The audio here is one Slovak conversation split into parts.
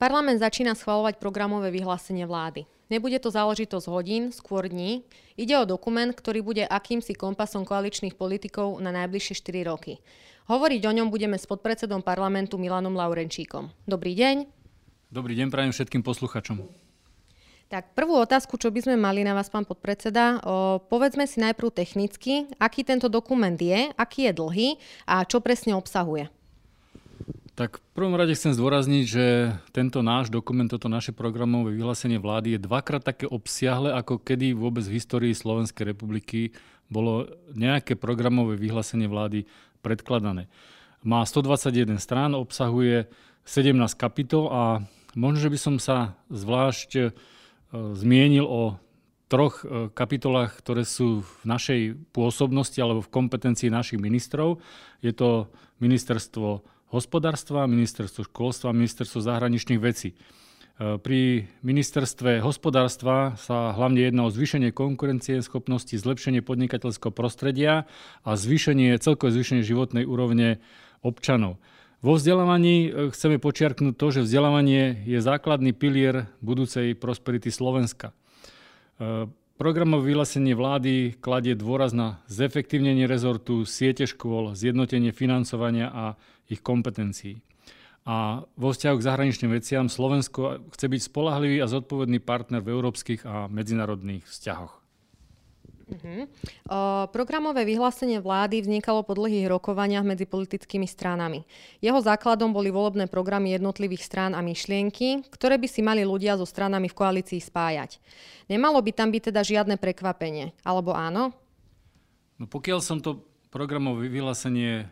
Parlament začína schvalovať programové vyhlásenie vlády. Nebude to záležitosť hodín, skôr dní. Ide o dokument, ktorý bude akýmsi kompasom koaličných politikov na najbližšie 4 roky. Hovoriť o ňom budeme s podpredsedom parlamentu Milanom Laurenčíkom. Dobrý deň. Dobrý deň prajem všetkým posluchačom. Tak prvú otázku, čo by sme mali na vás, pán podpredseda, o, povedzme si najprv technicky, aký tento dokument je, aký je dlhý a čo presne obsahuje. Tak v prvom rade chcem zdôrazniť, že tento náš dokument, toto naše programové vyhlásenie vlády je dvakrát také obsiahle, ako kedy vôbec v histórii Slovenskej republiky bolo nejaké programové vyhlásenie vlády predkladané. Má 121 strán, obsahuje 17 kapitol a možno, že by som sa zvlášť e, zmienil o troch e, kapitolách, ktoré sú v našej pôsobnosti alebo v kompetencii našich ministrov. Je to ministerstvo hospodárstva, ministerstvo školstva ministerstvo zahraničných vecí. E, pri ministerstve hospodárstva sa hlavne jedná o zvýšenie konkurencie schopnosti, zlepšenie podnikateľského prostredia a zvýšenie, celkové zvýšenie životnej úrovne občanov. Vo vzdelávaní e, chceme počiarknúť to, že vzdelávanie je základný pilier budúcej prosperity Slovenska. Programové vyhlásenie vlády kladie dôraz na zefektívnenie rezortu, siete škôl, zjednotenie financovania a ich kompetencií. A vo vzťahu k zahraničným veciam Slovensko chce byť spolahlivý a zodpovedný partner v európskych a medzinárodných vzťahoch. Uh-huh. O, programové vyhlásenie vlády vznikalo po dlhých rokovaniach medzi politickými stranami. Jeho základom boli volebné programy jednotlivých strán a myšlienky, ktoré by si mali ľudia so stranami v koalícii spájať. Nemalo by tam byť teda žiadne prekvapenie, alebo áno? No pokiaľ som to programové vyhlásenie e,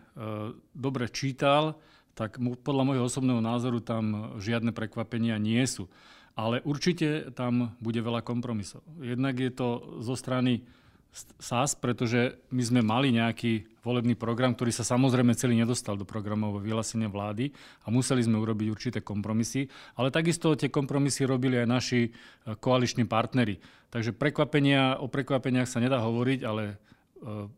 dobre čítal, tak podľa môjho osobného názoru tam žiadne prekvapenia nie sú. Ale určite tam bude veľa kompromisov. Jednak je to zo strany SAS, pretože my sme mali nejaký volebný program, ktorý sa samozrejme celý nedostal do programového vyhlásenia vlády a museli sme urobiť určité kompromisy, ale takisto tie kompromisy robili aj naši e, koaliční partnery. Takže prekvapenia, o prekvapeniach sa nedá hovoriť, ale e,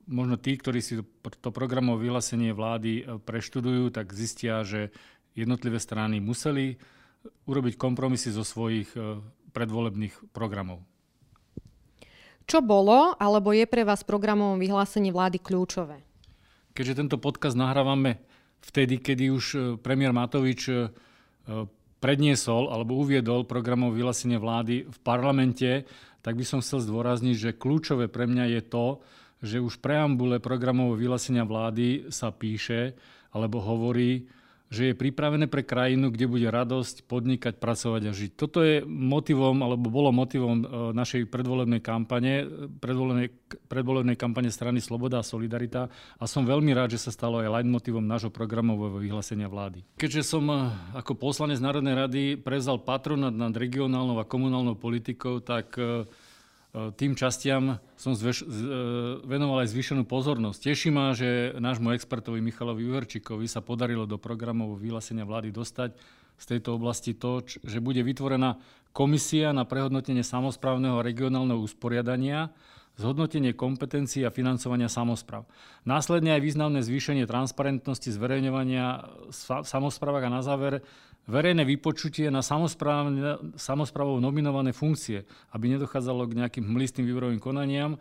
možno tí, ktorí si to programové vyhlásenie vlády e, preštudujú, tak zistia, že jednotlivé strany museli urobiť kompromisy zo svojich predvolebných programov. Čo bolo alebo je pre vás programovom vyhlásení vlády kľúčové? Keďže tento podcast nahrávame vtedy, kedy už e, premiér Matovič e, predniesol alebo uviedol programové vyhlásenie vlády v parlamente, tak by som chcel zdôrazniť, že kľúčové pre mňa je to, že už v preambule programového vyhlásenia vlády sa píše alebo hovorí, že je pripravené pre krajinu, kde bude radosť podnikať, pracovať a žiť. Toto je motivom, alebo bolo motivom e, našej predvolebnej kampane, predvolebnej, predvolebnej kampane strany Sloboda a Solidarita a som veľmi rád, že sa stalo aj motivom nášho programového vyhlásenia vlády. Keďže som e, ako poslanec Národnej rady prezal patronát nad regionálnou a komunálnou politikou, tak e, E, tým častiam som zveš- e, venoval aj zvýšenú pozornosť. Teší ma, že nášmu expertovi Michalovi Uherčíkovi sa podarilo do programov vyhlásenia vlády dostať z tejto oblasti to, že bude vytvorená komisia na prehodnotenie samozprávneho regionálneho usporiadania, zhodnotenie kompetencií a financovania samozpráv. Následne aj významné zvýšenie transparentnosti zverejňovania v samozprávach a na záver verejné vypočutie na samozprávou nominované funkcie, aby nedochádzalo k nejakým hmlistým výberovým konaniam,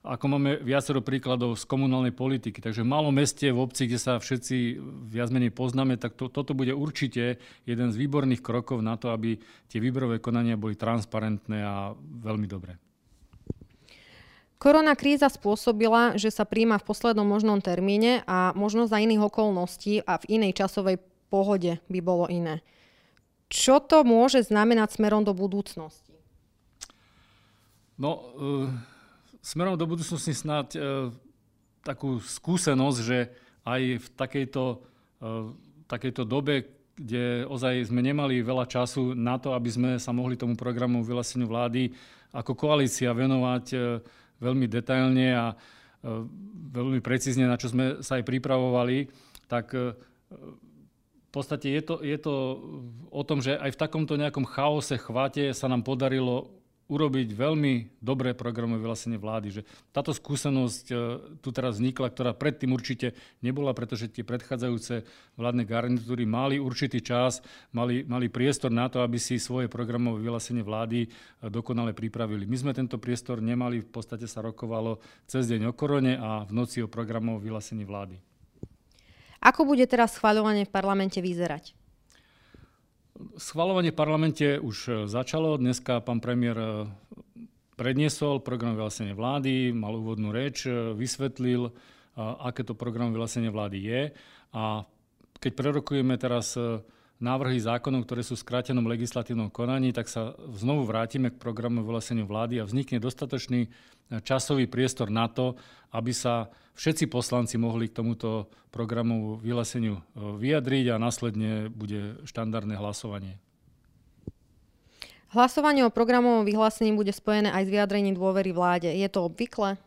ako máme viacero príkladov z komunálnej politiky. Takže v malom meste, v obci, kde sa všetci viac menej poznáme, tak to, toto bude určite jeden z výborných krokov na to, aby tie výberové konania boli transparentné a veľmi dobré. Korona kríza spôsobila, že sa príjma v poslednom možnom termíne a možno za iných okolností a v inej časovej pohode by bolo iné. Čo to môže znamenať smerom do budúcnosti? No, uh, smerom do budúcnosti snáď uh, takú skúsenosť, že aj v takejto, uh, takejto dobe, kde ozaj sme nemali veľa času na to, aby sme sa mohli tomu programu vyhláseniu vlády ako koalícia venovať uh, veľmi detailne a uh, veľmi precízne, na čo sme sa aj pripravovali, tak uh, v podstate je to, je to o tom, že aj v takomto nejakom chaose, chvate sa nám podarilo urobiť veľmi dobré programové vyhlásenie vlády. Že táto skúsenosť e, tu teraz vznikla, ktorá predtým určite nebola, pretože tie predchádzajúce vládne garnitúry mali určitý čas, mali, mali priestor na to, aby si svoje programové vyhlásenie vlády e, dokonale pripravili. My sme tento priestor nemali, v podstate sa rokovalo cez deň o korone a v noci o programovom vyhlásení vlády. Ako bude teraz schváľovanie v parlamente vyzerať? Schvalovanie v parlamente už e, začalo. Dneska pán premiér e, predniesol program vyhlásenia vlády, mal úvodnú reč, e, vysvetlil, aké to program vyhlásenia vlády je. A keď prerokujeme teraz návrhy zákonov, ktoré sú v skrátenom legislatívnom konaní, tak sa znovu vrátime k programu vyhláseniu vlády a vznikne dostatočný časový priestor na to, aby sa všetci poslanci mohli k tomuto programu vyhláseniu e, vyjadriť a následne bude štandardné hlasovanie. Hlasovanie o programovom vyhlásení bude spojené aj s vyjadrením dôvery vláde. Je to obvykle?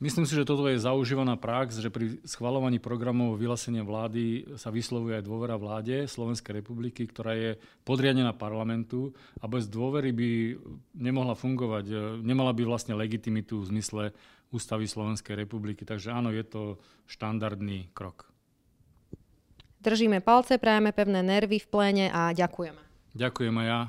Myslím si, že toto je zaužívaná prax, že pri schvalovaní programov vyhlásenia vlády sa vyslovuje aj dôvera vláde Slovenskej republiky, ktorá je podriadená parlamentu a bez dôvery by nemohla fungovať, nemala by vlastne legitimitu v zmysle ústavy Slovenskej republiky. Takže áno, je to štandardný krok. Držíme palce, prajeme pevné nervy v pléne a ďakujeme. Ďakujem aj ja.